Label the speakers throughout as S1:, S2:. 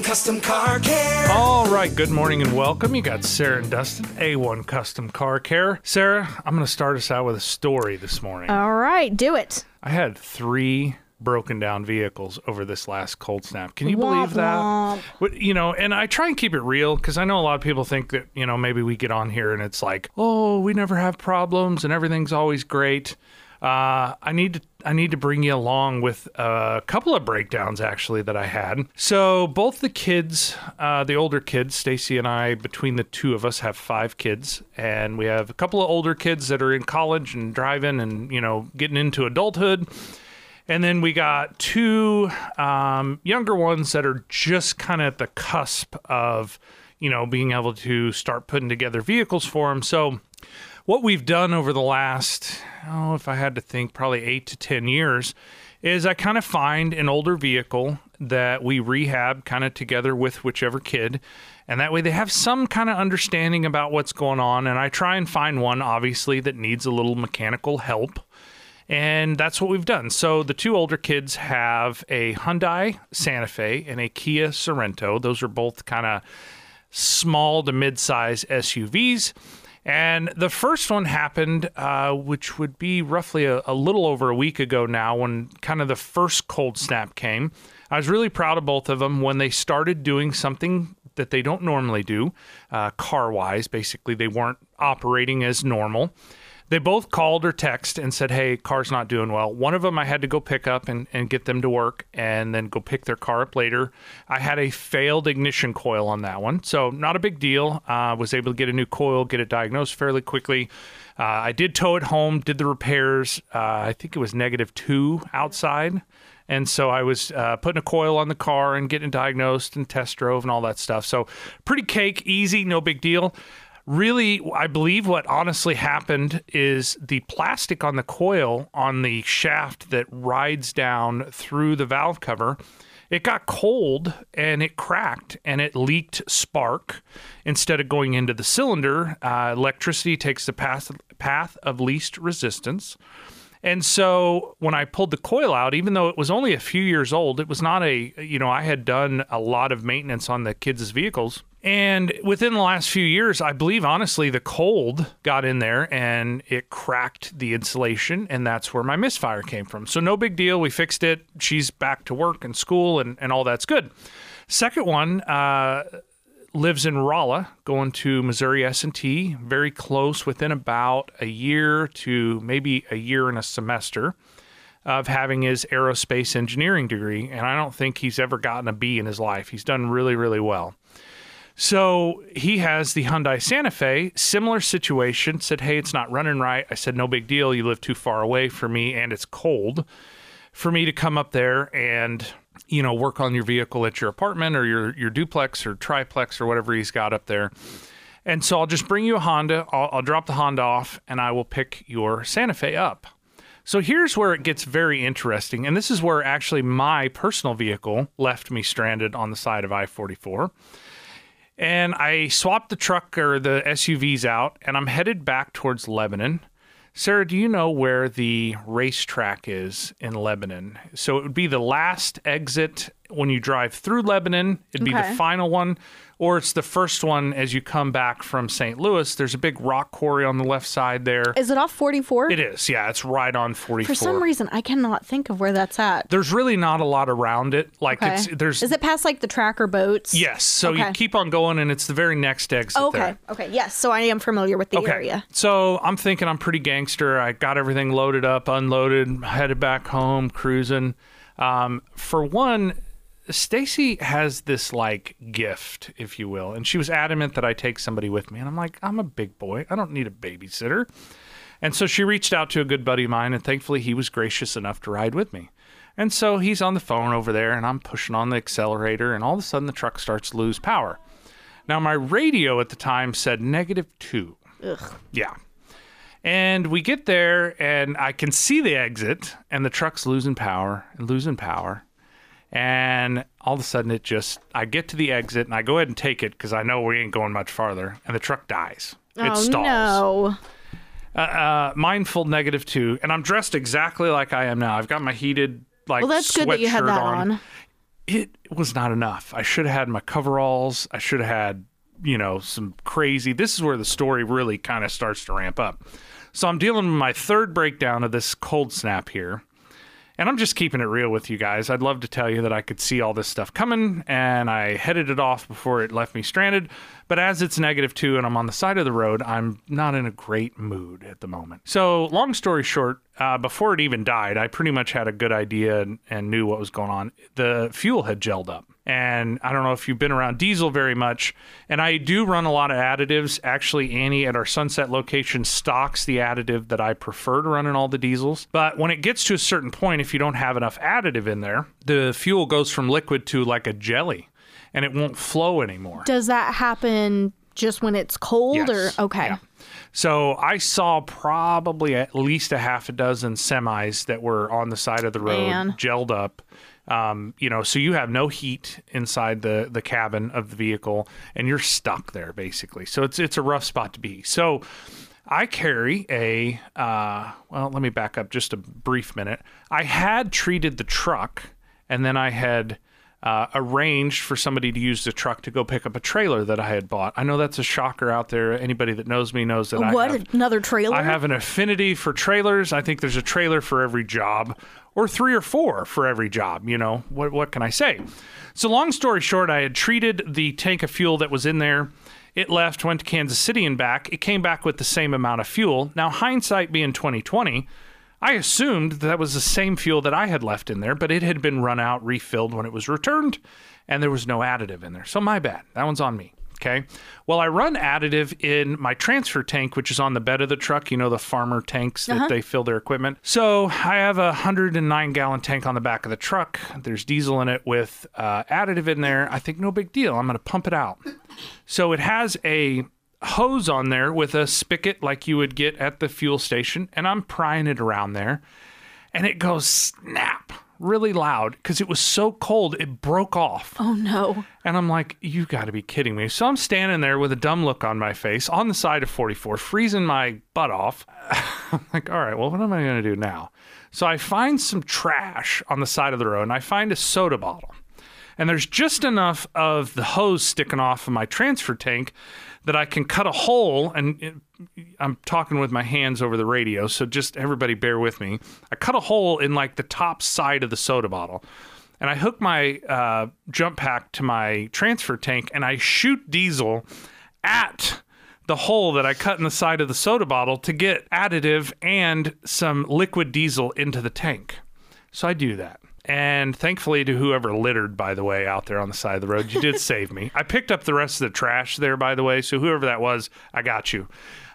S1: A1 Custom Car Care.
S2: All right, good morning and welcome. You got Sarah and Dustin, A1 Custom Car Care. Sarah, I'm going to start us out with a story this morning.
S3: All right, do it.
S2: I had three broken down vehicles over this last cold snap. Can you
S3: Womp
S2: believe that?
S3: womp.
S2: What- You know, and I try and keep it real because I know a lot of people think that, you know, maybe we get on here and it's like, oh, we never have problems and everything's always great. Uh, I need to I need to bring you along with a couple of breakdowns actually that I had. So both the kids, uh, the older kids, Stacy and I, between the two of us, have five kids, and we have a couple of older kids that are in college and driving and you know getting into adulthood. And then we got two um, younger ones that are just kind of at the cusp of, you know, being able to start putting together vehicles for them. So, what we've done over the last, oh, if I had to think, probably eight to 10 years, is I kind of find an older vehicle that we rehab kind of together with whichever kid. And that way they have some kind of understanding about what's going on. And I try and find one, obviously, that needs a little mechanical help. And that's what we've done. So the two older kids have a Hyundai Santa Fe and a Kia Sorento. Those are both kind of small to mid-size SUVs. And the first one happened, uh, which would be roughly a, a little over a week ago now, when kind of the first cold snap came. I was really proud of both of them when they started doing something that they don't normally do, uh, car wise. Basically, they weren't operating as normal they both called or text and said, "Hey, car's not doing well." One of them I had to go pick up and, and get them to work, and then go pick their car up later. I had a failed ignition coil on that one, so not a big deal. Uh, was able to get a new coil, get it diagnosed fairly quickly. Uh, I did tow it home, did the repairs. Uh, I think it was negative two outside. And so I was uh, putting a coil on the car and getting diagnosed and test drove and all that stuff. So pretty cake, easy, no big deal really i believe what honestly happened is the plastic on the coil on the shaft that rides down through the valve cover it got cold and it cracked and it leaked spark instead of going into the cylinder uh, electricity takes the path, path of least resistance and so when I pulled the coil out, even though it was only a few years old, it was not a, you know, I had done a lot of maintenance on the kids' vehicles. And within the last few years, I believe honestly, the cold got in there and it cracked the insulation. And that's where my misfire came from. So no big deal. We fixed it. She's back to work and school and, and all that's good. Second one, uh, lives in Rolla, going to Missouri S&T, very close within about a year to maybe a year and a semester of having his aerospace engineering degree and I don't think he's ever gotten a B in his life. He's done really really well. So he has the Hyundai Santa Fe, similar situation, said, Hey, it's not running right. I said, No big deal. You live too far away for me and it's cold for me to come up there and you know work on your vehicle at your apartment or your your duplex or triplex or whatever he's got up there. And so I'll just bring you a Honda. I'll, I'll drop the Honda off and I will pick your Santa Fe up. So here's where it gets very interesting. And this is where actually my personal vehicle left me stranded on the side of I 44. And I swapped the truck or the SUVs out and I'm headed back towards Lebanon. Sarah, do you know where the racetrack is in Lebanon? So it would be the last exit when you drive through Lebanon. It'd be the final one, or it's the first one as you come back from St. Louis. There's a big rock quarry on the left side there.
S3: Is it off 44?
S2: It is, yeah. It's right on 44.
S3: For some reason, I cannot think of where that's at.
S2: there's really not a lot around it. Like
S3: Okay.
S2: it's there's
S3: Is it past like the tracker boats?
S2: yes. So you keep on going, and it's the very next exit.
S3: Okay.
S2: there.
S3: Okay. Yes. So I am familiar with the
S2: Okay.
S3: area.
S2: So I'm thinking I'm pretty gangster. I got everything loaded up, unloaded, headed back home, cruising. Um, for one, Stacy has this like gift, if you will, and she was adamant that I take somebody with me. And I'm like, I'm a big boy. I don't need a babysitter. And so she reached out to a good buddy of mine, and thankfully he was gracious enough to ride with me. And so he's on the phone over there, and I'm pushing on the accelerator, and all of a sudden the truck starts to lose power. Now, my radio at the time said negative two.
S3: Ugh.
S2: Yeah. And we get there, and I can see the exit, and the truck's losing power and losing power. And all of a sudden, it just, I get to the exit, and I go ahead and take it because I know we ain't going much farther, and the truck dies. It
S3: oh
S2: stalls.
S3: no.
S2: Uh, uh, mindful negative two, and I'm dressed exactly like I am now. I've got my heated, like,
S3: Well, that's good that you had that on.
S2: it was not enough. I should have had my coveralls. I should have had, you know, some crazy. This is where the story really kind of starts to ramp up. So I'm dealing with my third breakdown of this cold snap here. And I'm just keeping it real with you guys. I'd love to tell you that I could see all this stuff coming and I headed it off before it left me stranded. But as it's negative two and I'm on the side of the road, I'm not in a great mood at the moment. So, long story short, uh, before it even died, I pretty much had a good idea and, and knew what was going on. The fuel had gelled up. And I don't know if you've been around diesel very much. And I do run a lot of additives. Actually, Annie at our Sunset location stocks the additive that I prefer to run in all the diesels. But when it gets to a certain point, if you don't have enough additive in there, the fuel goes from liquid to like a jelly and it won't flow anymore.
S3: Does that happen just when it's cold
S2: Yes.
S3: or okay?
S2: Yeah. So I saw probably at least a half a dozen semis that were on the side of the road,
S3: Man.
S2: gelled up. Um, you know, so you have no heat inside the the cabin of the vehicle, and you're stuck there basically. So it's it's a rough spot to be. So I carry a uh, well. Let me back up just a brief minute. I had treated the truck, and then I had uh, arranged for somebody to use the truck to go pick up a trailer that I had bought. I know that's a shocker out there. Anybody that knows me knows that I
S3: What
S2: have,
S3: another trailer?
S2: I have an affinity for trailers. I think there's a trailer for every job, or three or four for every job. You know what? What can I say? So long story short, I had treated the tank of fuel that was in there. It left, went to Kansas City and back. It came back with the same amount of fuel. Now, hindsight being 2020, I assumed that was the same fuel that I had left in there, but it had been run out, refilled when it was returned, and there was no additive in there. So my bad. That one's on me. Okay. Well, I run additive in my transfer tank, which is on the bed of the truck. You know, the farmer tanks that they fill their equipment. So I have a 109 gallon tank on the back of the truck. There's diesel in it with uh, additive in there. I think no big deal. I'm going to pump it out. So it has a hose on there with a spigot like you would get at the fuel station, and I'm prying it around there, and it goes snap really loud because it was so cold it broke off.
S3: oh no.
S2: And I'm like, you got to be kidding me. So I'm standing there with a dumb look on my face on the side of 44, freezing my butt off. I'm like, all right, well, what am I going to do now? So I find some trash on the side of the road and I find a soda bottle. And there's just enough of the hose sticking off of my transfer tank that I can cut a hole. And it, I'm talking with my hands over the radio, so just everybody bear with me. I cut a hole in like the top side of the soda bottle and I hook my uh, jump pack to my transfer tank and I shoot diesel at the hole that I cut in the side of the soda bottle to get additive and some liquid diesel into the tank. So I do that. And thankfully, to whoever littered, by the way, out there on the side of the road, you did save me. I picked up the rest of the trash there, by the way. So whoever that was, I got you.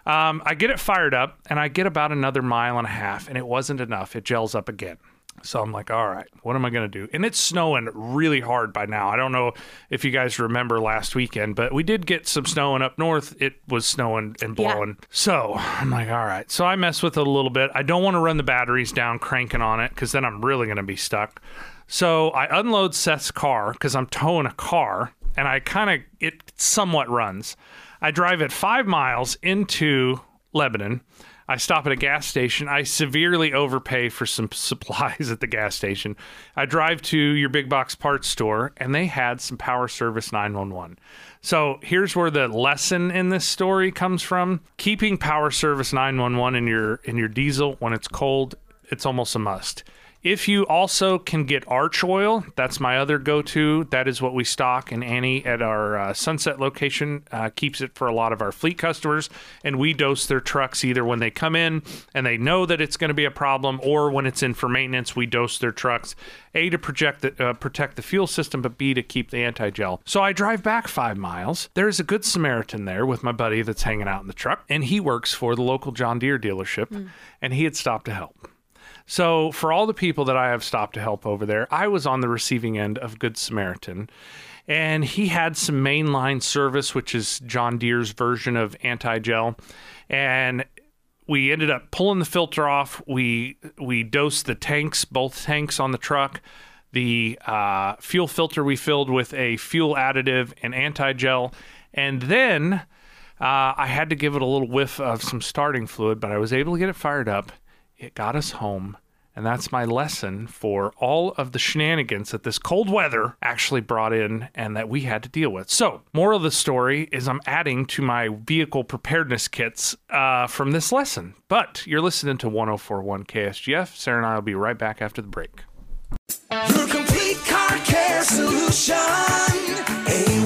S2: Um, I get it fired up and I get about another mile and a half, and it wasn't enough. It gels up again. So I'm like, all right, what am I going to do? And it's snowing really hard by now. I don't know if you guys remember last weekend, but we did get some snowing up north. It was snowing and
S3: Yeah.
S2: blowing. So I'm like, all right. So I mess with it a little bit. I don't want to run the batteries down cranking on it because then I'm really going to be stuck. So I unload Seth's car because I'm towing a car and I kind of, it somewhat runs. I drive it five miles into Lebanon. I stop at a gas station. I severely overpay for some supplies at the gas station. I drive to your big box parts store and they had some Power Service 911. So here's where the lesson in this story comes from. Keeping Power Service 911 in your in your diesel when it's cold, it's almost a must. If you also can get Archoil, that's my other go to. That is what we stock, and Annie at our uh, Sunset location uh, keeps it for a lot of our fleet customers. And we dose their trucks either when they come in and they know that it's going to be a problem, or when it's in for maintenance, we dose their trucks. A to project the, uh, protect the fuel system, but B to keep the anti gel. So I drive back five miles. There's a good Samaritan there with my buddy that's hanging out in the truck, and he works for the local John Deere dealership, and he had stopped to help. So, for all the people that I have stopped to help over there, I was on the receiving end of Good Samaritan. And he had some mainline service, which is John Deere's version of anti gel. And we ended up pulling the filter off. We we dosed the tanks, both tanks on the truck. The uh, fuel filter we filled with a fuel additive and anti gel, and then uh, I had to give it a little whiff of some starting fluid, but I was able to get it fired up. It got us home, And that's my lesson for all of the shenanigans that this cold weather actually brought in and that we had to deal with. So, moral of the story is I'm adding to my vehicle preparedness kits uh, from this lesson. But you're listening to 1041 KSGF. Sarah and I will be right back after the break.
S1: Your complete car care solution.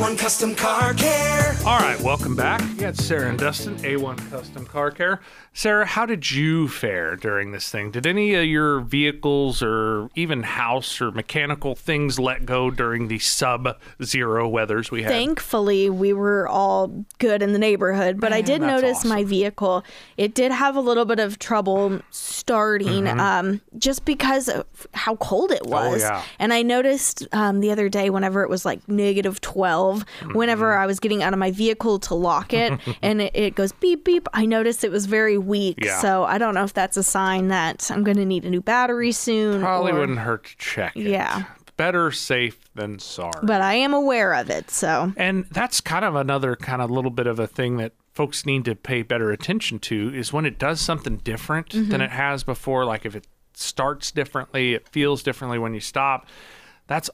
S1: A1 Custom Car Care.
S2: All right, welcome back. You got Sarah and Dustin, A1 Custom Car Care. Sarah, how did you fare during this thing? Did any of your vehicles or even house or mechanical things let go during the sub zero weathers we had?
S3: Thankfully, we were all good in the neighborhood, but I did notice
S2: awesome.
S3: my vehicle. It did have a little bit of trouble starting
S2: Mm-hmm.
S3: um, just because of how cold it was.
S2: Oh, yeah.
S3: And I noticed um, the other day, whenever it was like negative 12,
S2: Mm-hmm.
S3: whenever I was getting out of my vehicle to lock it and it, it goes beep, beep, I noticed it was very weak.
S2: Yeah.
S3: So I don't know if that's a sign that I'm going to need a new battery soon.
S2: Probably
S3: or-
S2: wouldn't hurt to check it.
S3: Yeah.
S2: Better safe than sorry.
S3: But I am aware of it. So
S2: And that's kind of another kind of little bit of a thing that folks need to pay better attention to is when it does something different than it has before. Like if it starts differently, it feels differently when you stop. That's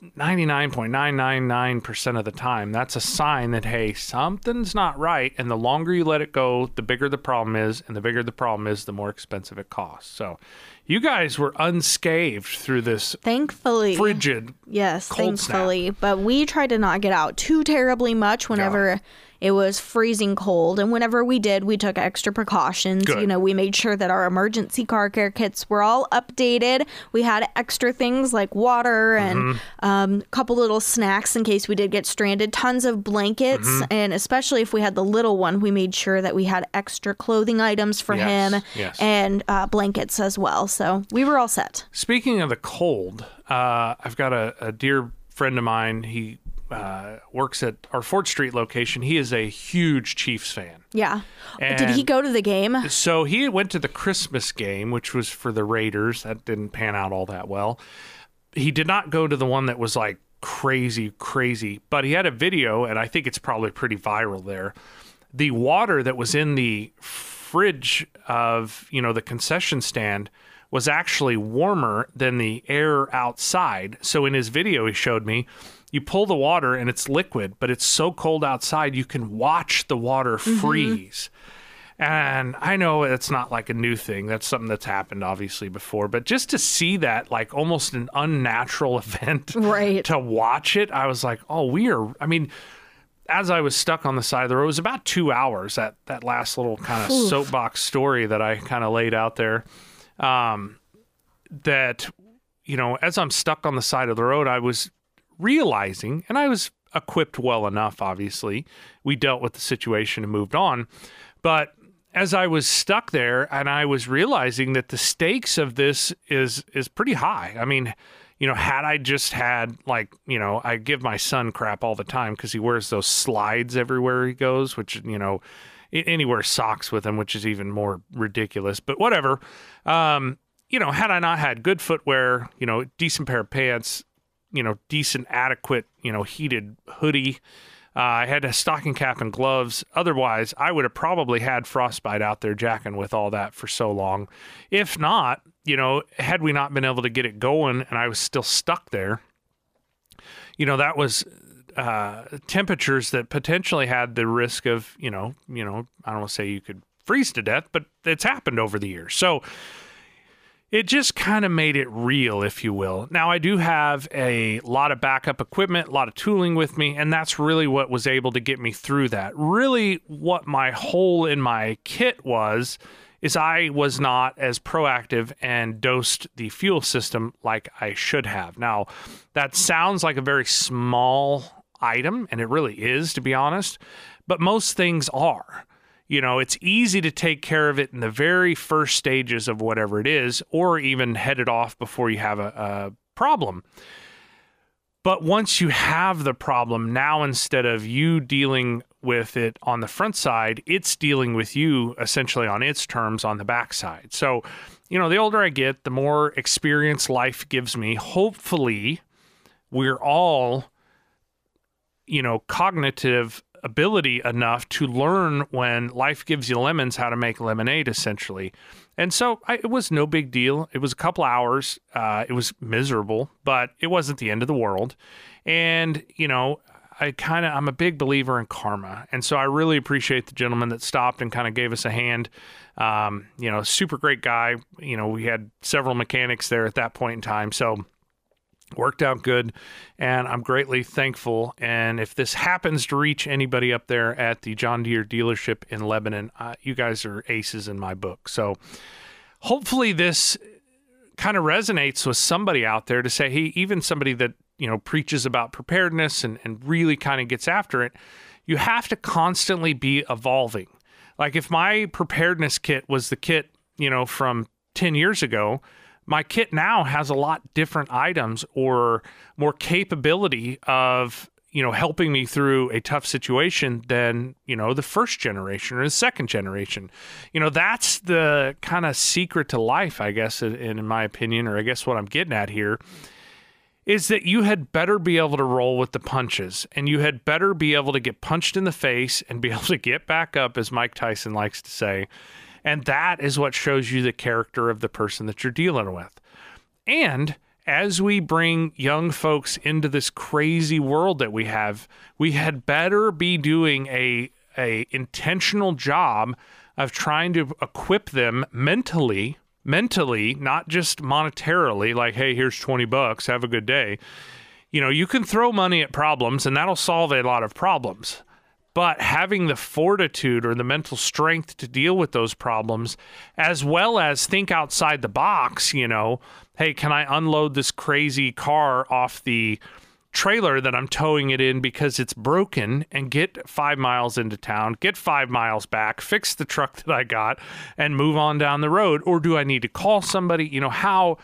S2: 99.999% of the time. That's a sign that, hey, something's not right. And the longer you let it go, the bigger the problem is. And the bigger the problem is, the more expensive it costs. So you guys were unscathed through this
S3: thankfully.
S2: frigid
S3: Yes,
S2: cold snap.
S3: thankfully. But we tried to not get out too terribly much whenever it was freezing cold. And whenever we did, we took extra precautions.
S2: Good.
S3: You know, we made sure that our emergency car care kits were all updated. We had extra things like water and
S2: Mm-hmm.
S3: um, a couple little snacks in case we did get stranded, tons of blankets.
S2: Mm-hmm.
S3: And especially if we had the little one, we made sure that we had extra clothing items for
S2: Yes,
S3: him
S2: yes.
S3: and uh, blankets as well. So we were all set.
S2: Speaking of the cold, uh, I've got a, a dear friend of mine. He uh, works at our Fort Street location. He is a huge Chiefs fan.
S3: Yeah. Did he go to the game?
S2: So he went to the Christmas game, which was for the Raiders. That didn't pan out all that well. He did not go to the one that was like crazy, crazy, but he had a video, and I think it's probably pretty viral there. The water that was in the fridge of, you know, the concession stand was actually warmer than the air outside. So in his video, he showed me you pull the water and it's liquid, but it's so cold outside you can watch the water freeze. And I know it's not like a new thing. That's something that's happened obviously before, but just to see that like almost an unnatural event
S3: Right.
S2: to watch it, I was like, "Oh, we are I mean, as I was stuck on the side of the road, it was about 2 hours that that last little kind of soapbox story that I kind of laid out there. Um that you know, as I'm stuck on the side of the road, I was realizing, and I was equipped well enough, obviously. We dealt with the situation and moved on. But as I was stuck there and I was realizing that the stakes of this is is pretty high. I mean, you know, had I just had like, you know, I give my son crap all the time because he wears those slides everywhere he goes, which, you know, a- and he wears socks with him, which is even more ridiculous. But whatever. Um, you know, had I not had good footwear, you know, decent pair of pants, you know, decent, adequate, you know, heated hoodie. Uh, I had a stocking cap and gloves. Otherwise, I would have probably had frostbite out there jacking with all that for so long. If not, you know, had we not been able to get it going and I was still stuck there, you know, that was uh, temperatures that potentially had the risk of, you know, you know, I don't want to say you could freeze to death, but it's happened over the years. So, it just kind of made it real, if you will. Now, I do have a lot of backup equipment, a lot of tooling with me, and that's really what was able to get me through that. Really, what my hole in my kit was is I was not as proactive and dosed the fuel system like I should have. Now, that sounds like a very small item, and it really is, to be honest, but most things are you know, it's easy to take care of it in the very first stages of whatever it is, or even head it off before you have a, a problem. But once you have the problem, now instead of you dealing with it on the front side, it's dealing with you essentially on its terms on the back side. So, you know, the older I get, the more experience life gives me. Hopefully, we're all you know, cognitive ability enough to learn when life gives you lemons how to make lemonade essentially. And so I, it was no big deal. It was a couple hours. Uh, it was miserable, but it wasn't the end of the world. And, you know, I kind of I'm a big believer in karma, and so I really appreciate the gentleman that stopped and kind of gave us a hand. Um, you know, super great guy. You know, we had several mechanics there at that point in time, so worked out good, and I'm greatly thankful. And if this happens to reach anybody up there at the John Deere dealership in Lebanon, uh, you guys are aces in my book. So hopefully this kind of resonates with somebody out there to say, hey, even somebody that you know preaches about preparedness and, and really kind of gets after it you have to constantly be evolving like if my preparedness kit was the kit you know from 10 years ago my kit now has a lot different items or more capability of you know helping me through a tough situation than you know the first generation or the second generation you know that's the kind of secret to life i guess in, in my opinion or i guess what i'm getting at here is that you had better be able to roll with the punches and you had better be able to get punched in the face and be able to get back up, as Mike Tyson likes to say. And that is what shows you the character of the person that you're dealing with. And as we bring young folks into this crazy world that we have, we had better be doing a, a intentional job of trying to equip them mentally mentally, not just monetarily, like, hey, here's 20 bucks, have a good day. You know, you can throw money at problems and that'll solve a lot of problems. But having the fortitude or the mental strength to deal with those problems, as well as think outside the box, you know, hey, can I unload this crazy car off the trailer that I'm towing it in because it's broken and get five miles into town, get five miles back, fix the truck that I got, and move on down the road? Or do I need to call somebody? You know, how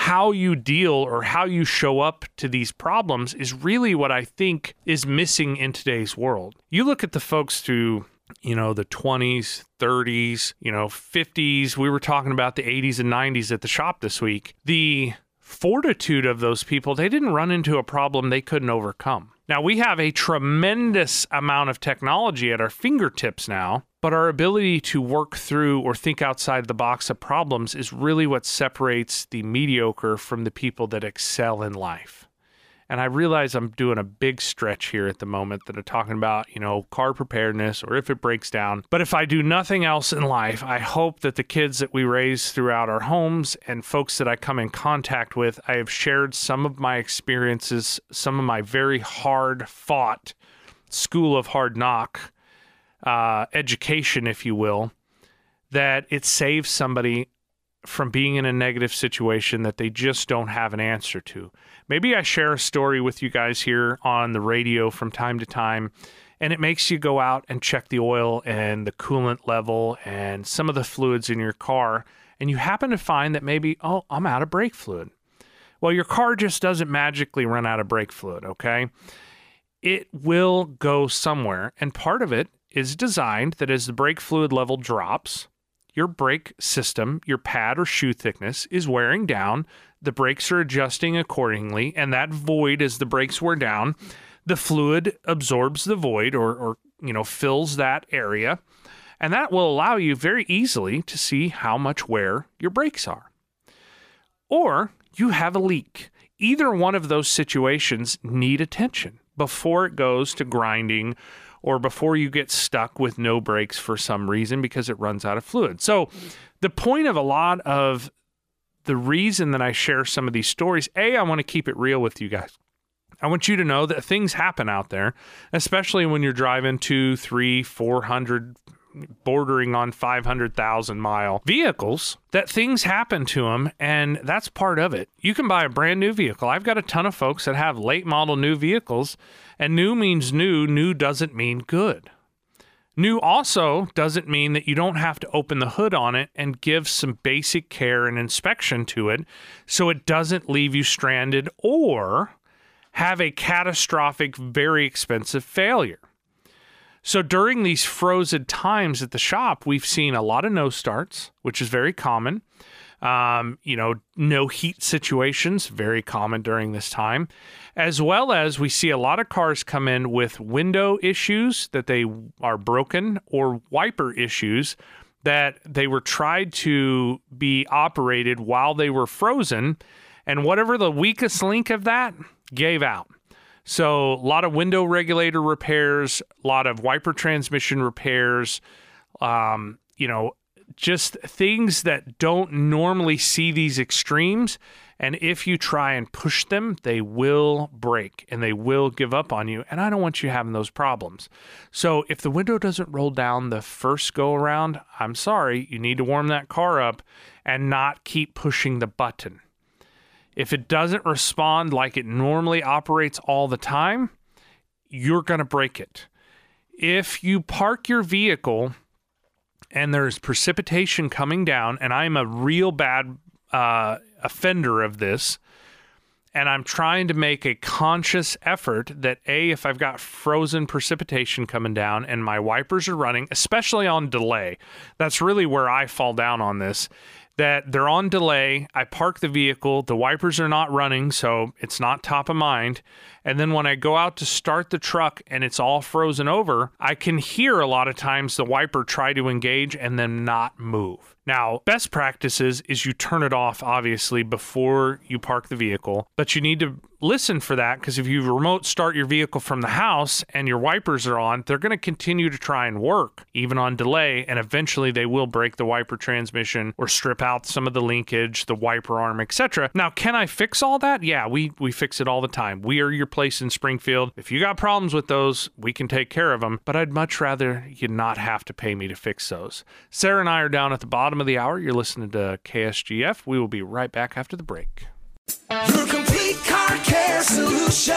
S2: how you deal or how you show up to these problems is really what I think is missing in today's world. You look at the folks who you know, the 20s, 30s, you know, 50s. We were talking about the 80s and 90s at the shop this week. The fortitude of those people, they didn't run into a problem they couldn't overcome. Now, we have a tremendous amount of technology at our fingertips now, but our ability to work through or think outside the box of problems is really what separates the mediocre from the people that excel in life. And I realize I'm doing a big stretch here at the moment that I'm talking about, you know, car preparedness or if it breaks down. But if I do nothing else in life, I hope that the kids that we raise throughout our homes and folks that I come in contact with, I have shared some of my experiences, some of my very hard fought school of hard knock uh, education, if you will, that it saves somebody from being in a negative situation that they just don't have an answer to. Maybe I share a story with you guys here on the radio from time to time, and it makes you go out and check the oil and the coolant level and some of the fluids in your car, and you happen to find that maybe, oh, I'm out of brake fluid. Well, your car just doesn't magically run out of brake fluid, okay? It will go somewhere, and part of it is designed that as the brake fluid level drops, your brake system, your pad or shoe thickness is wearing down. The brakes are adjusting accordingly, and that void, as the brakes wear down, the fluid absorbs the void or, or you know fills that area, and that will allow you very easily to see how much wear your brakes are. Or you have a leak. Either one of those situations need attention before it goes to grinding or before you get stuck with no brakes for some reason because it runs out of fluid. So, the point of a lot of the reason that I share some of these stories, A, I want to keep it real with you guys. I want you to know that things happen out there, especially when you're driving two, three, four hundred, bordering on 500,000 mile vehicles, that things happen to them, and that's part of it. You can buy a brand new vehicle. I've got a ton of folks that have late model new vehicles and new means new, new doesn't mean good. New also doesn't mean that you don't have to open the hood on it and give some basic care and inspection to it so it doesn't leave you stranded or have a catastrophic, very expensive failure. So during these frozen times at the shop, we've seen a lot of no starts, which is very common. Um, you know, no heat situations, very common during this time as well as we see a lot of cars come in with window issues that they are broken or wiper issues that they were tried to be operated while they were frozen, and whatever the weakest link of that gave out. So, a lot of window regulator repairs, a lot of wiper transmission repairs, um, you know, just things that don't normally see these extremes. And if you try and push them, they will break and they will give up on you. And I don't want you having those problems. So if the window doesn't roll down the first go around, I'm sorry, you need to warm that car up and not keep pushing the button. If it doesn't respond like it normally operates all the time, you're going to break it. If you park your vehicle and there's precipitation coming down, and I'm a real bad uh, offender of this, and I'm trying to make a conscious effort that A, if I've got frozen precipitation coming down and my wipers are running, especially on delay, that's really where I fall down on this. That they're on delay. I park the vehicle, the wipers are not running, so it's not top of mind. And then when I go out to start the truck and it's all frozen over, I can hear a lot of times the wiper try to engage and then not move. Now, best practices is you turn it off, obviously, before you park the vehicle, but you need to listen for that because if you remote start your vehicle from the house and your wipers are on, they're going to continue to try and work even on delay, and eventually they will break the wiper transmission or strip out some of the linkage, the wiper arm, etc. Now, can I fix all that? Yeah, we we fix it all the time. We are your place in Springfield. If you got problems with those, we can take care of them, but I'd much rather you not have to pay me to fix those. Sarah and I are down at the bottom of the hour. You're listening to KSGF. We will be right back after the break.
S1: Your complete car care solution.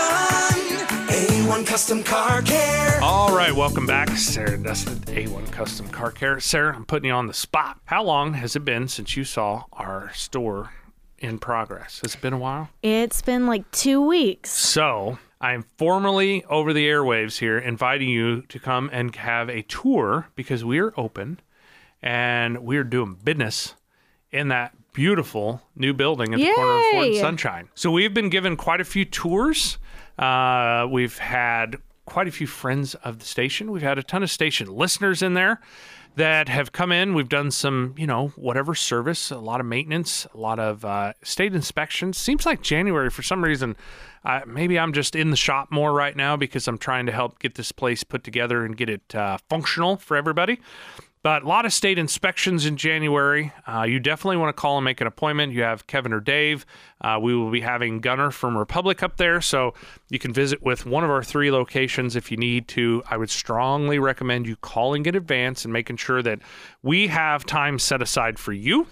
S1: A1 Custom Car Care.
S2: All right, welcome back. Sarah Dustin, A1 Custom Car Care. Sarah, I'm putting you on the spot. How long has it been since you saw our store in progress? Has it been a while?
S3: It's been like two weeks.
S2: So, I'm formally over the airwaves here inviting you to come and have a tour because we are open and we're doing business in that beautiful new building at the corner of Fort and Sunshine. So we've been given quite a few tours. Uh, we've had quite a few friends of the station. We've had a ton of station listeners in there that have come in. We've done some, you know, whatever service, a lot of maintenance, a lot of uh, state inspections. Seems like January for some reason. Uh, maybe I'm just in the shop more right now because I'm trying to help get this place put together and get it uh, functional for everybody. But a lot of state inspections in January. Uh, you definitely want to call and make an appointment. You have Kevin or Dave. Uh, we will be having Gunner from Republic up there, so you can visit with one of our three locations if you need to. I would strongly recommend you calling in advance and making sure that we have time set aside for you.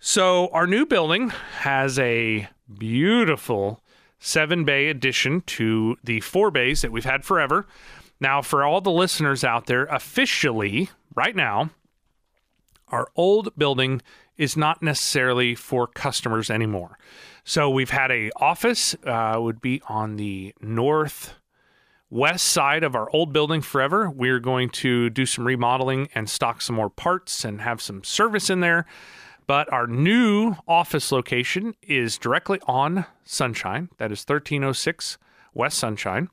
S2: So, our new building has a beautiful seven bay addition to the four bays that we've had forever. Now, for all the listeners out there, officially, right now, our old building is not necessarily for customers anymore. So we've had a office uh, would be on the north west side of our old building forever. We're going to do some remodeling and stock some more parts and have some service in there. But our new office location is directly on Sunshine. That is 1306 West Sunshine.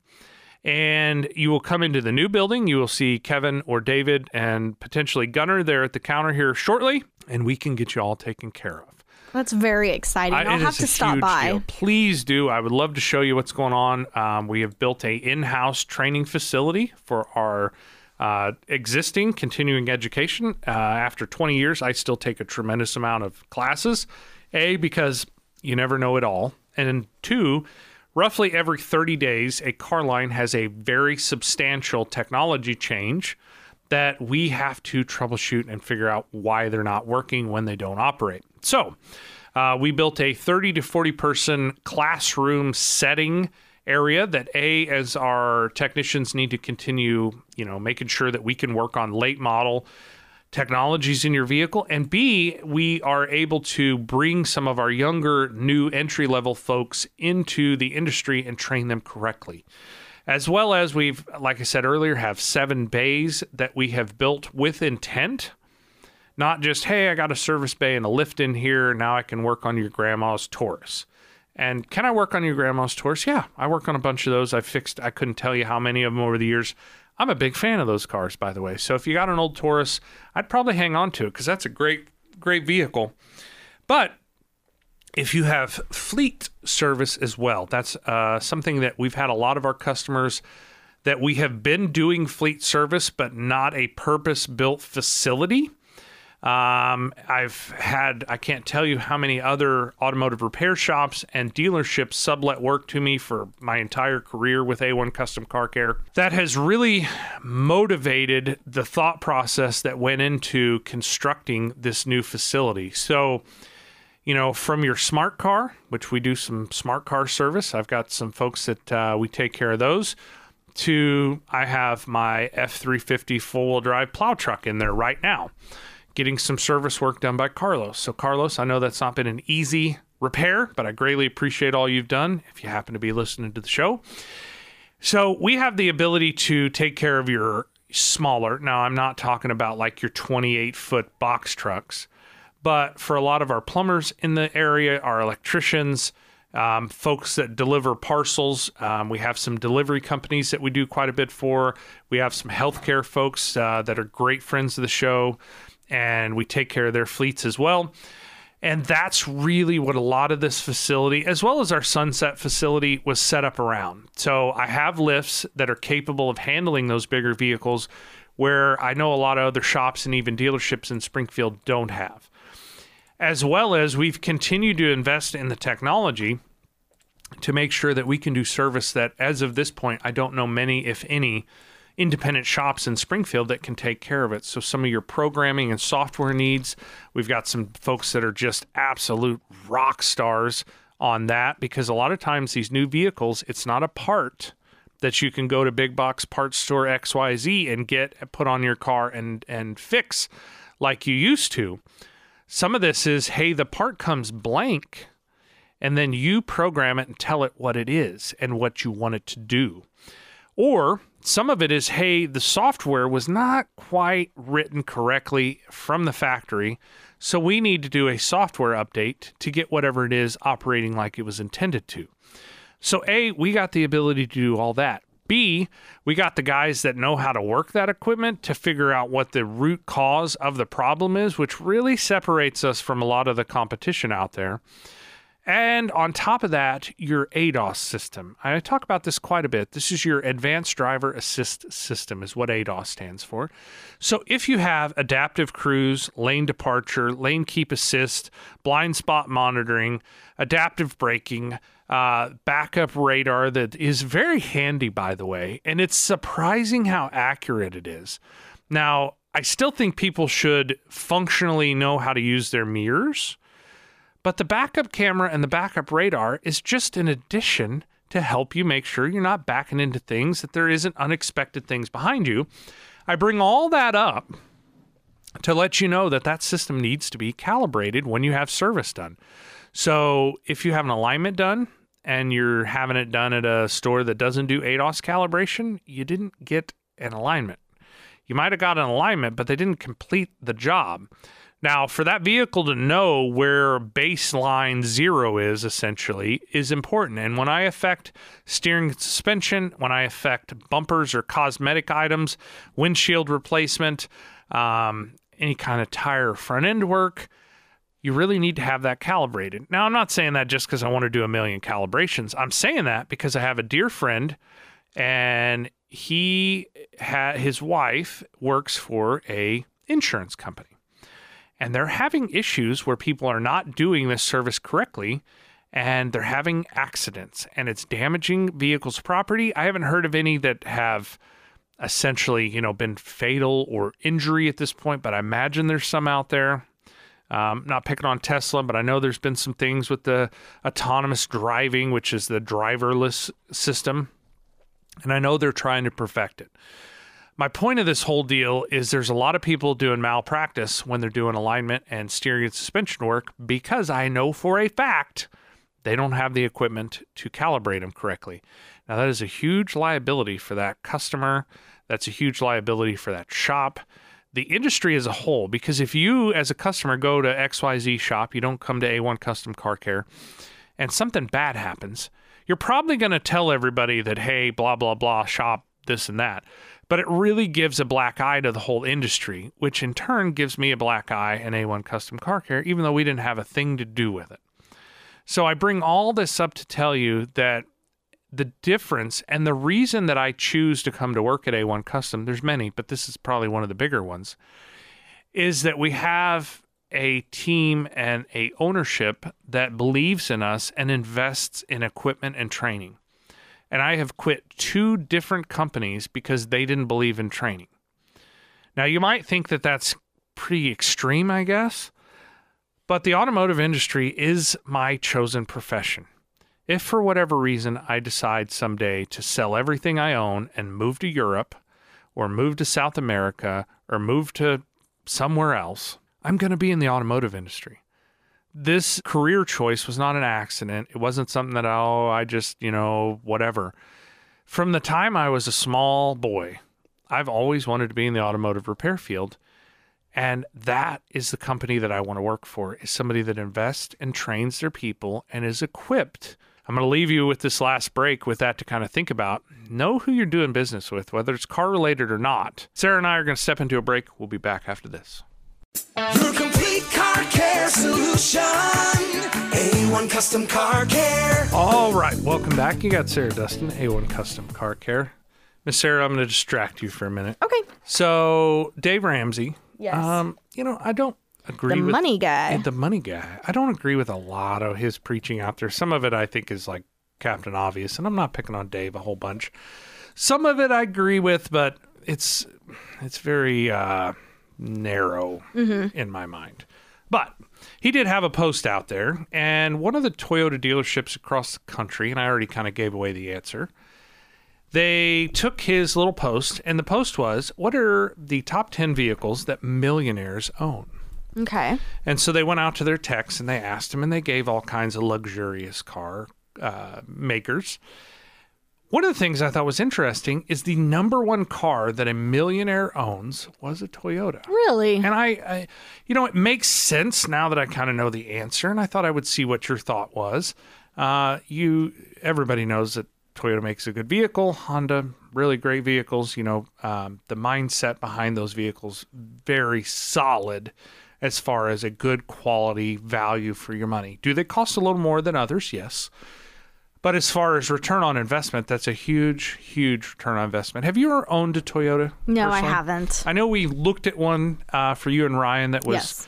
S2: And you will come into the new building. You will see Kevin or David and potentially Gunner there at the counter here shortly, and we can get you all taken care of.
S3: That's very exciting.
S2: I-
S3: I'll
S2: it
S3: have to stop by.
S2: deal. Please do. I would love to show you what's going on. Um, we have built a in-house training facility for our uh, existing continuing education. Uh, after 20 years, I still take a tremendous amount of classes. A because you never know it all, and two. Roughly every 30 days, a car line has a very substantial technology change that we have to troubleshoot and figure out why they're not working when they don't operate. So, uh, we built a 30 to 40 person classroom setting area that a as our technicians need to continue you know making sure that we can work on late model technologies in your vehicle and b we are able to bring some of our younger new entry level folks into the industry and train them correctly. As well as we've like i said earlier have seven bays that we have built with intent. Not just hey i got a service bay and a lift in here now i can work on your grandma's taurus and can i work on your grandma's taurus yeah i work on a bunch of those i fixed i couldn't tell you how many of them over the years I'm a big fan of those cars, by the way. So if you got an old Taurus, I'd probably hang on to it because that's a great, great vehicle. But if you have fleet service as well, that's uh, something that we've had a lot of our customers that we have been doing fleet service, but not a purpose built facility. Um, I've had, I can't tell you how many other automotive repair shops and dealerships sublet work to me for my entire career with A1 Custom Car Care. That has really motivated the thought process that went into constructing this new facility. So, you know, from your smart car, which we do some smart car service, I've got some folks that uh, we take care of those. To I have my F 350 four wheel drive plow truck in there right now getting some service work done by Carlos. So, Carlos, I know that's not been an easy repair, but I greatly appreciate all you've done if you happen to be listening to the show. So, we have the ability to take care of your smaller. Now, I'm not talking about like your 28 foot box trucks, but for a lot of our plumbers in the area, our electricians, um, folks that deliver parcels. Um, we have some delivery companies that we do quite a bit for. We have some healthcare folks uh, that are great friends of the show and we take care of their fleets as well. And that's really what a lot of this facility, as well as our Sunset facility, was set up around. So I have lifts that are capable of handling those bigger vehicles where I know a lot of other shops and even dealerships in Springfield don't have. As well as we've continued to invest in the technology to make sure that we can do service that, as of this point, I don't know many, if any, independent shops in Springfield that can take care of it. So some of your programming and software needs, we've got some folks that are just absolute rock stars on that because a lot of times these new vehicles, it's not a part that you can go to big box parts store XYZ and get put on your car and and fix like you used to. Some of this is hey, the part comes blank and then you program it and tell it what it is and what you want it to do. Or some of it is hey, the software was not quite written correctly from the factory. So we need to do a software update to get whatever it is operating like it was intended to. So, A, we got the ability to do all that. B, we got the guys that know how to work that equipment to figure out what the root cause of the problem is, which really separates us from a lot of the competition out there. And on top of that, your ADAS system. I talk about this quite a bit. This is your Advanced Driver Assist System, is what ADAS stands for. So if you have adaptive cruise, lane departure, lane keep assist, blind spot monitoring, adaptive braking, uh, backup radar that is very handy, by the way, and it's surprising how accurate it is. Now, I still think people should functionally know how to use their mirrors but the backup camera and the backup radar is just an addition to help you make sure you're not backing into things, that there isn't unexpected things behind you. I bring all that up to let you know that that system needs to be calibrated when you have service done. So if you have an alignment done and you're having it done at a store that doesn't do ADAS calibration, you didn't get an alignment. You might have got an alignment, but they didn't complete the job. Now, for that vehicle to know where baseline zero is essentially is important. And when I affect steering suspension, when I affect bumpers or cosmetic items, windshield replacement, um, any kind of tire front end work, you really need to have that calibrated. Now, I'm not saying that just because I want to do a million calibrations. I'm saying that because I have a dear friend and he ha- his wife works for a insurance company and they're having issues where people are not doing this service correctly and they're having accidents and it's damaging vehicles property. I haven't heard of any that have essentially you know been fatal or injury at this point but i imagine there's some out there. Um, not picking on tesla but i know there's been some things with the autonomous driving which is the driverless system and i know they're trying to perfect it my point of this whole deal is there's a lot of people doing malpractice when they're doing alignment and steering and suspension work because I know for a fact they don't have the equipment to calibrate them correctly. Now, that is a huge liability for that customer. That's a huge liability for that shop, the industry as a whole. Because if you, as a customer, go to XYZ shop, you don't come to A1 Custom Car Care, and something bad happens, you're probably going to tell everybody that, hey, blah, blah, blah, shop, this and that. But it really gives a black eye to the whole industry, which in turn gives me a black eye and A1 Custom Car Care, even though we didn't have a thing to do with it. So I bring all this up to tell you that the difference and the reason that I choose to come to work at A1 Custom, there's many, but this is probably one of the bigger ones, is that we have a team and a ownership that believes in us and invests in equipment and training. And I have quit two different companies because they didn't believe in training. Now you might think that that's pretty extreme, I guess, but the automotive industry is my chosen profession. If for whatever reason I decide someday to sell everything I own and move to Europe or move to South America or move to somewhere else, I'm going to be in the automotive industry. This career choice was not an accident. It wasn't something that, oh, I just, you know, whatever. From the time I was a small boy, I've always wanted to be in the automotive repair field. And that is the company that I want to work for, is somebody that invests and trains their people and is equipped. I'm going to leave you with this last break with that to kind of think about. Know who you're doing business with, whether it's car related or not. Sarah and I are going to step into a break. We'll be back after this.
S1: Your complete car care solution. A1 Custom Car Care.
S2: All right, welcome back. You got Sarah Dustin, A1 Custom Car Care. Miss Sarah, I'm going to distract you for a minute.
S3: Okay.
S2: So, Dave Ramsey.
S3: Yes.
S2: Um, you know, I don't agree with
S3: The
S2: with
S3: money guy.
S2: the money guy. I don't agree with a lot of his preaching out there. Some of it I think is like Captain Obvious, and I'm not picking on Dave a whole bunch. Some of it I agree with, but it's it's very uh, narrow in my mind. But he did have a post out there, and one of the Toyota dealerships across the country, and I already kind of gave away the answer. They took his little post, and the post was, "What are the top ten vehicles that millionaires own?"
S3: Okay.
S2: And so they went out to their techs and they asked them, and they gave all kinds of luxurious car uh, makers. One of the things I thought was interesting is the number one car that a millionaire owns was a Toyota.
S3: Really?
S2: And I, I you know, it makes sense now that I kind of know the answer, and I thought I would see what your thought was. Uh, you, everybody knows that Toyota makes a good vehicle. Honda, really great vehicles. You know, um, the mindset behind those vehicles very solid as far as a good quality value for your money. Do they cost a little more than others? Yes. But as far as return on investment, that's a huge, huge return on investment. Have you ever owned a Toyota?
S3: no, I haven't.
S2: I know we looked at one uh, for you and Ryan that was
S3: yes.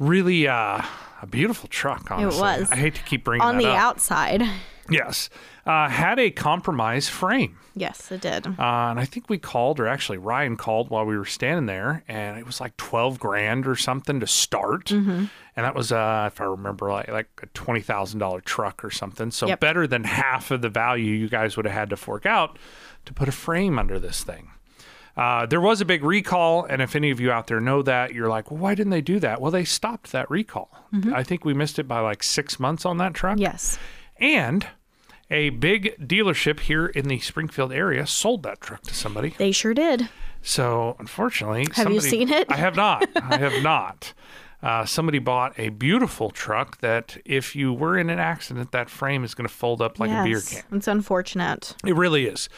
S2: really uh, a beautiful truck. Honestly,
S3: was.
S2: I hate to keep bringing
S3: it
S2: up.
S3: On the
S2: up.
S3: outside.
S2: Yes, uh, had a compromise frame,
S3: Yes, it did.
S2: uh, and I think we called, or actually Ryan called while we were standing there, and it was like twelve grand or something to start,
S3: Mm-hmm.
S2: And that was, uh, if I remember, like like a twenty thousand dollar truck or something. So
S3: Yep.
S2: better than half of the value you guys would have had to fork out to put a frame under this thing. Uh, there was a big recall, and if any of you out there know that, you're like, well, why didn't they do that? Well, they stopped that recall. I think we missed it by like six months on that truck.
S3: Yes.
S2: And a big dealership here in the Springfield area sold that truck to somebody.
S3: They sure did.
S2: So unfortunately,
S3: Have you seen it?
S2: I have not. I have not. Uh, somebody bought a beautiful truck that, if you were in an accident, that frame is going to fold up like a beer can.
S3: It's unfortunate.
S2: It really is.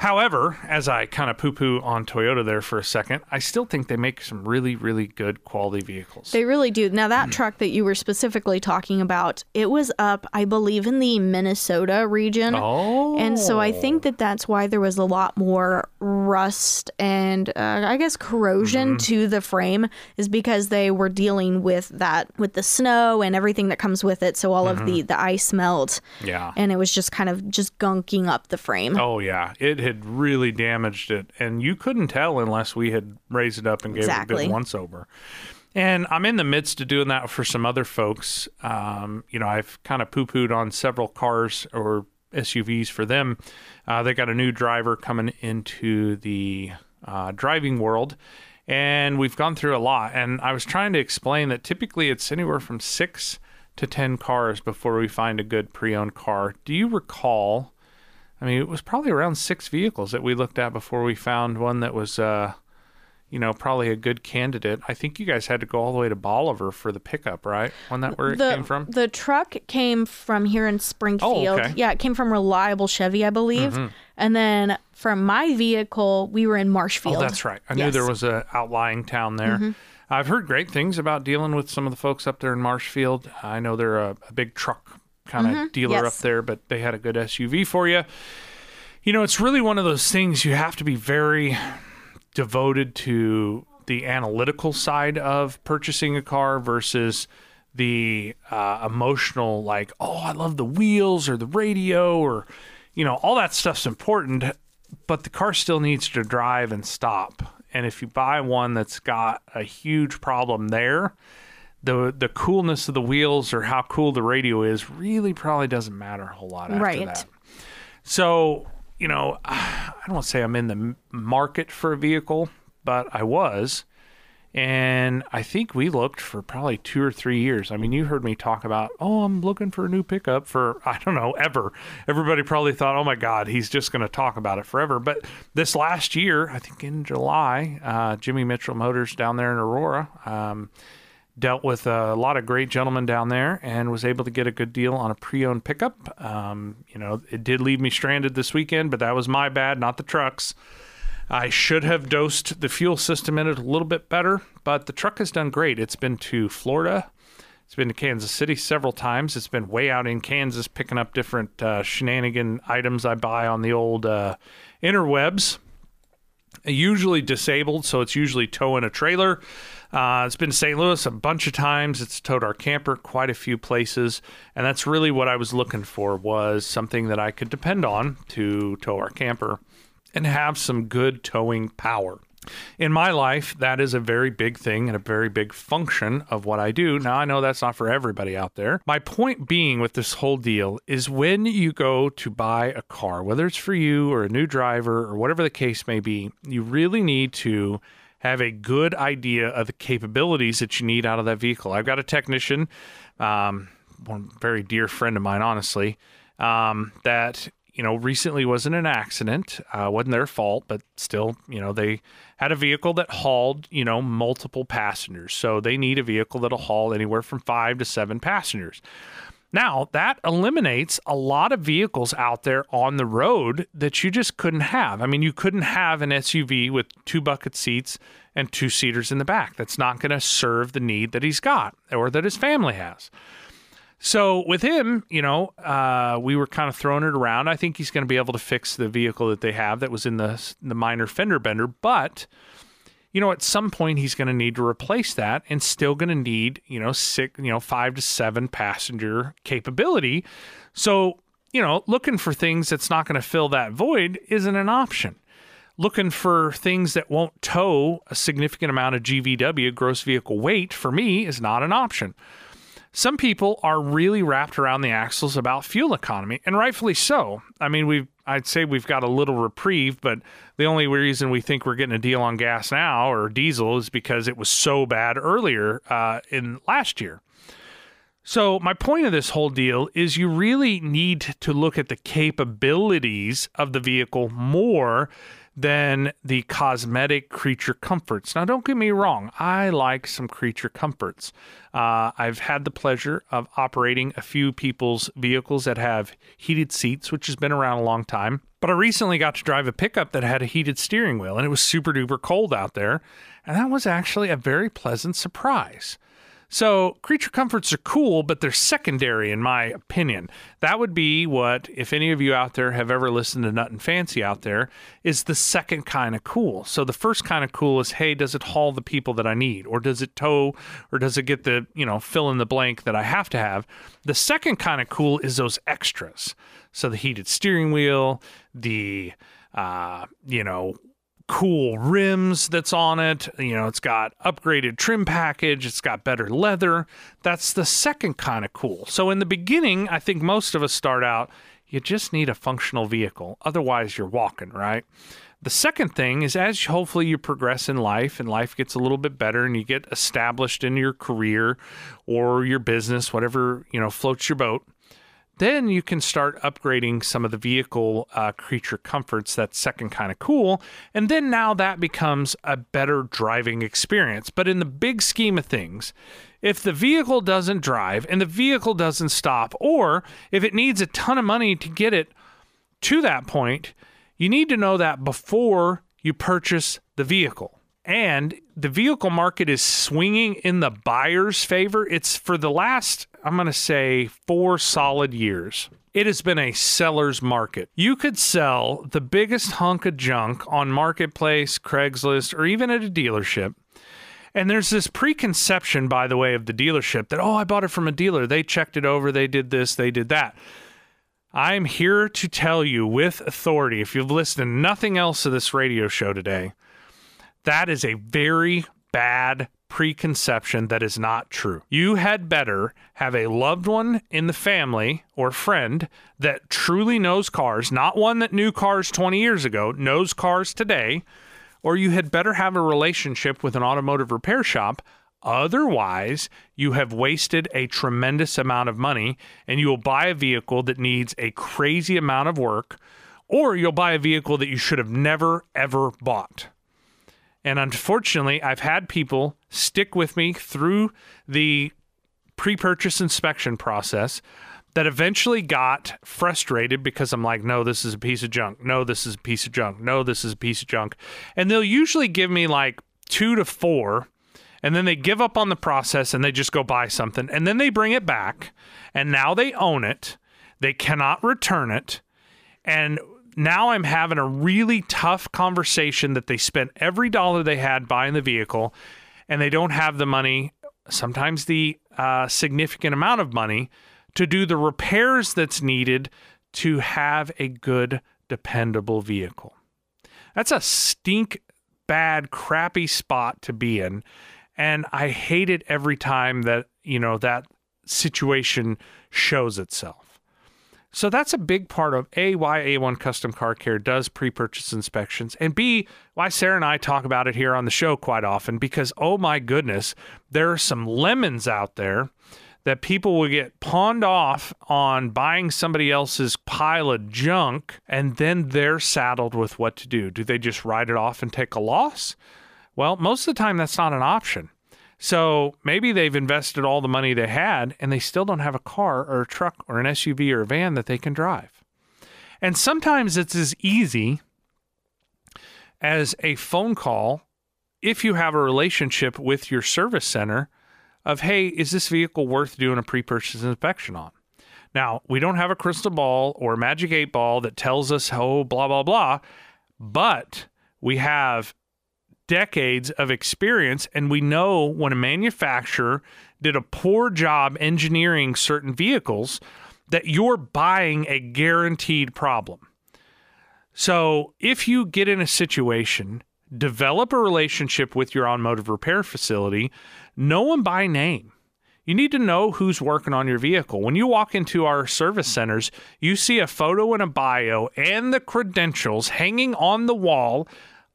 S2: However, as I kind of poo poo on Toyota there for a second, I still think they make some really, really good quality vehicles.
S3: They really do. Now
S2: Mm.
S3: that truck that you were specifically talking about, it was up, I believe, in the Minnesota region.
S2: oh.
S3: And so I think that that's why there was a lot more rust and uh, I guess corrosion
S2: Mm-hmm.
S3: to the frame is because they were dealing with that with the snow and everything that comes with it. So all of
S2: Mm-hmm.
S3: the the ice melt
S2: Yeah.
S3: and it was just kind of just gunking up the frame.
S2: Oh yeah, it had really damaged it, and you couldn't tell unless we had raised it up and gave it a
S3: Exactly.
S2: good once over. And I'm in the midst of doing that for some other folks. Um, you know, I've kind of poo pooed on several cars or SUVs for them. Uh, they got a new driver coming into the uh, driving world, and we've gone through a lot. And I was trying to explain that typically it's anywhere from six to 10 cars before we find a good pre owned car. Do you recall? I mean, it was probably around six vehicles that we looked at before we found one that was, uh, you know, probably a good candidate. I think you guys had to go all the way to Bolivar for the pickup, right? Wasn't that where it
S3: the,
S2: came from?
S3: The truck came from here in Springfield.
S2: Oh, okay.
S3: Yeah, it came from Reliable Chevy, I believe.
S2: Mm-hmm.
S3: And then from my vehicle, we were in Marshfield.
S2: Oh, that's right. I knew
S3: Yes. Mm-hmm.
S2: there was a outlying town there. Mm-hmm. I've heard great things about dealing with some of the folks up there in Marshfield. I know they're a, a big truck kind of dealer
S3: Mm-hmm. Yes.
S2: up there, but they had a good SUV for you. You know, it's really one of those things you have to be very devoted to the analytical side of purchasing a car versus the uh, emotional, like, oh, I love the wheels or the radio or, you know, all that stuff's important, but the car still needs to drive and stop. And if you buy one that's got a huge problem there, the the coolness of the wheels or how cool the radio is really probably doesn't matter a whole lot after
S3: Right.
S2: that. So, you know, I don't want to say I'm in the market for a vehicle, but I was. And I think we looked for probably two or three years. I mean, you heard me talk about, oh, I'm looking for a new pickup for, I don't know, ever. Everybody probably thought, oh my God, he's just going to talk about it forever. But this last year, I think in July, uh, Jimmy Mitchell Motors down there in Aurora, um, dealt with a lot of great gentlemen down there and was able to get a good deal on a pre-owned pickup. Um, you know, it did leave me stranded this weekend, but that was my bad, not the trucks. I should have dosed the fuel system in it a little bit better, but the truck has done great. It's been to Florida. It's been to Kansas City several times. It's been way out in Kansas picking up different uh, shenanigan items I buy on the old uh, interwebs usually disabled, so it's usually towing a trailer. Uh, it's been St. Louis a bunch of times. It's towed our camper quite a few places, and that's really what I was looking for was something that I could depend on to tow our camper and have some good towing power. In my life, that is a very big thing and a very big function of what I do. Now, I know that's not for everybody out there. My point being with this whole deal is when you go to buy a car, whether it's for you or a new driver or whatever the case may be, you really need to have a good idea of the capabilities that you need out of that vehicle. I've got a technician, um, one very dear friend of mine, honestly, um, that you know recently was in an accident. Uh, wasn't their fault, but still, you know, they had a vehicle that hauled you know multiple passengers, so they need a vehicle that'll haul anywhere from five to seven passengers. Now, that eliminates a lot of vehicles out there on the road that you just couldn't have. I mean, you couldn't have an SUV with two bucket seats and two seaters in the back. That's not going to serve the need that he's got or that his family has. So with him, you know, uh, we were kind of throwing it around. I think he's going to be able to fix the vehicle that they have that was in the the minor fender bender, but you know, at some point he's going to need to replace that and still going to need, you know, six, you know, five to seven passenger capability. So, you know, looking for things that's not going to fill that void isn't an option. Looking for things that won't tow a significant amount of GVW, gross vehicle weight, for me is not an option. Some people are really wrapped around the axles about fuel economy, and rightfully so. I mean, we've I'd say we've got a little reprieve, but the only reason we think we're getting a deal on gas now or diesel is because it was so bad earlier uh, in last year. So, my point of this whole deal is you really need to look at the capabilities of the vehicle more than the cosmetic creature comforts. Now, don't get me wrong, I like some creature comforts. Uh, I've had the pleasure of operating a few people's vehicles that have heated seats, which has been around a long time. But I recently got to drive a pickup that had a heated steering wheel, and it was super duper cold out there. And that was actually a very pleasant surprise. So, creature comforts are cool, but they're secondary, in my opinion. That would be what, if any of you out there have ever listened to Nut and Fancy out there, is the second kind of cool. So, the first kind of cool is hey, does it haul the people that I need? Or does it tow? Or does it get the, you know, fill in the blank that I have to have? The second kind of cool is those extras. So, the heated steering wheel, the, uh, you know, cool rims that's on it. You know, it's got upgraded trim package, it's got better leather. That's the second kind of cool. So in the beginning, I think most of us start out you just need a functional vehicle. Otherwise, you're walking, right? The second thing is as hopefully you progress in life and life gets a little bit better and you get established in your career or your business, whatever, you know, floats your boat then you can start upgrading some of the vehicle uh, creature comforts. That's second kind of cool. And then now that becomes a better driving experience. But in the big scheme of things if the vehicle doesn't drive and the vehicle doesn't stop or if it needs a ton of money to get it to that point You need to know that before you purchase the vehicle. And the vehicle market is swinging in the buyer's favor. It's for the last, I'm going to say, four solid years. It has been a seller's market. You could sell the biggest hunk of junk on Marketplace, Craigslist, or even at a dealership. And there's this preconception, by the way, of the dealership that, oh, I bought it from a dealer. They checked it over. They did this. They did that. I'm here to tell you with authority, if you've listened to nothing else to this radio show today, that is a very bad preconception that is not true. You had better have a loved one in the family or friend that truly knows cars, not one that knew cars 20 years ago, knows cars today, or you had better have a relationship with an automotive repair shop. Otherwise, you have wasted a tremendous amount of money and you will buy a vehicle that needs a crazy amount of work, or you'll buy a vehicle that you should have never, ever bought. And unfortunately, I've had people stick with me through the pre purchase inspection process that eventually got frustrated because I'm like, no, this is a piece of junk. No, this is a piece of junk. No, this is a piece of junk. And they'll usually give me like two to four. And then they give up on the process and they just go buy something. And then they bring it back. And now they own it. They cannot return it. And now I'm having a really tough conversation that they spent every dollar they had buying the vehicle and they don't have the money, sometimes the uh, significant amount of money, to do the repairs that's needed to have a good, dependable vehicle. That's a stink bad, crappy spot to be in. And I hate it every time that, you know, that situation shows itself. So that's a big part of A, why A1 Custom Car Care does pre purchase inspections, and B, why Sarah and I talk about it here on the show quite often because, oh my goodness, there are some lemons out there that people will get pawned off on buying somebody else's pile of junk, and then they're saddled with what to do. Do they just write it off and take a loss? Well, most of the time, that's not an option. So maybe they've invested all the money they had and they still don't have a car or a truck or an SUV or a van that they can drive. And sometimes it's as easy as a phone call if you have a relationship with your service center of, hey, is this vehicle worth doing a pre purchase inspection on? Now, we don't have a crystal ball or a magic eight ball that tells us, oh, blah, blah, blah, but we have decades of experience, and we know when a manufacturer did a poor job engineering certain vehicles that you're buying a guaranteed problem. So if you get in a situation, develop a relationship with your automotive repair facility, know them by name. You need to know who's working on your vehicle. When you walk into our service centers, you see a photo and a bio and the credentials hanging on the wall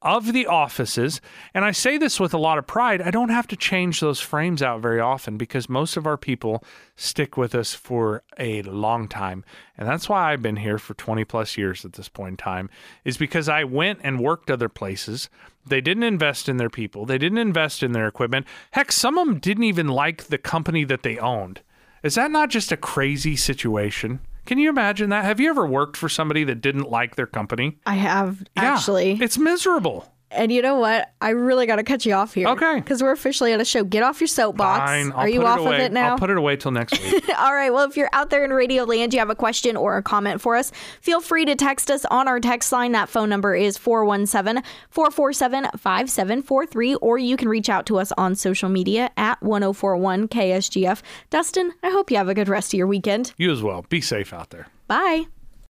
S2: of the offices. And I say this with a lot of pride. I don't have to change those frames out very often because most of our people stick with us for a long time. And that's why I've been here for 20 plus years at this point in time, is because I went and worked other places. They didn't invest in their people, they didn't invest in their equipment. Heck, some of them didn't even like the company that they owned. Is that not just a crazy situation? Can you imagine that? Have you ever worked for somebody that didn't like their company?
S3: I have
S2: Yeah,
S3: actually.
S2: it's miserable.
S3: And you know what? I really got to cut you off here.
S2: Okay.
S3: Because we're officially on a show. Get off your soapbox.
S2: Fine. I'll
S3: Are you off
S2: away.
S3: of it now?
S2: I'll put it away till next week.
S3: All right. Well, if you're out there in Radio Land, you have a question or a comment for us, feel free to text us on our text line. That phone number is 417 447 5743, or you can reach out to us on social media at 1041 KSGF. Dustin, I hope you have a good rest of your weekend.
S2: you as well. Be safe out there.
S3: Bye.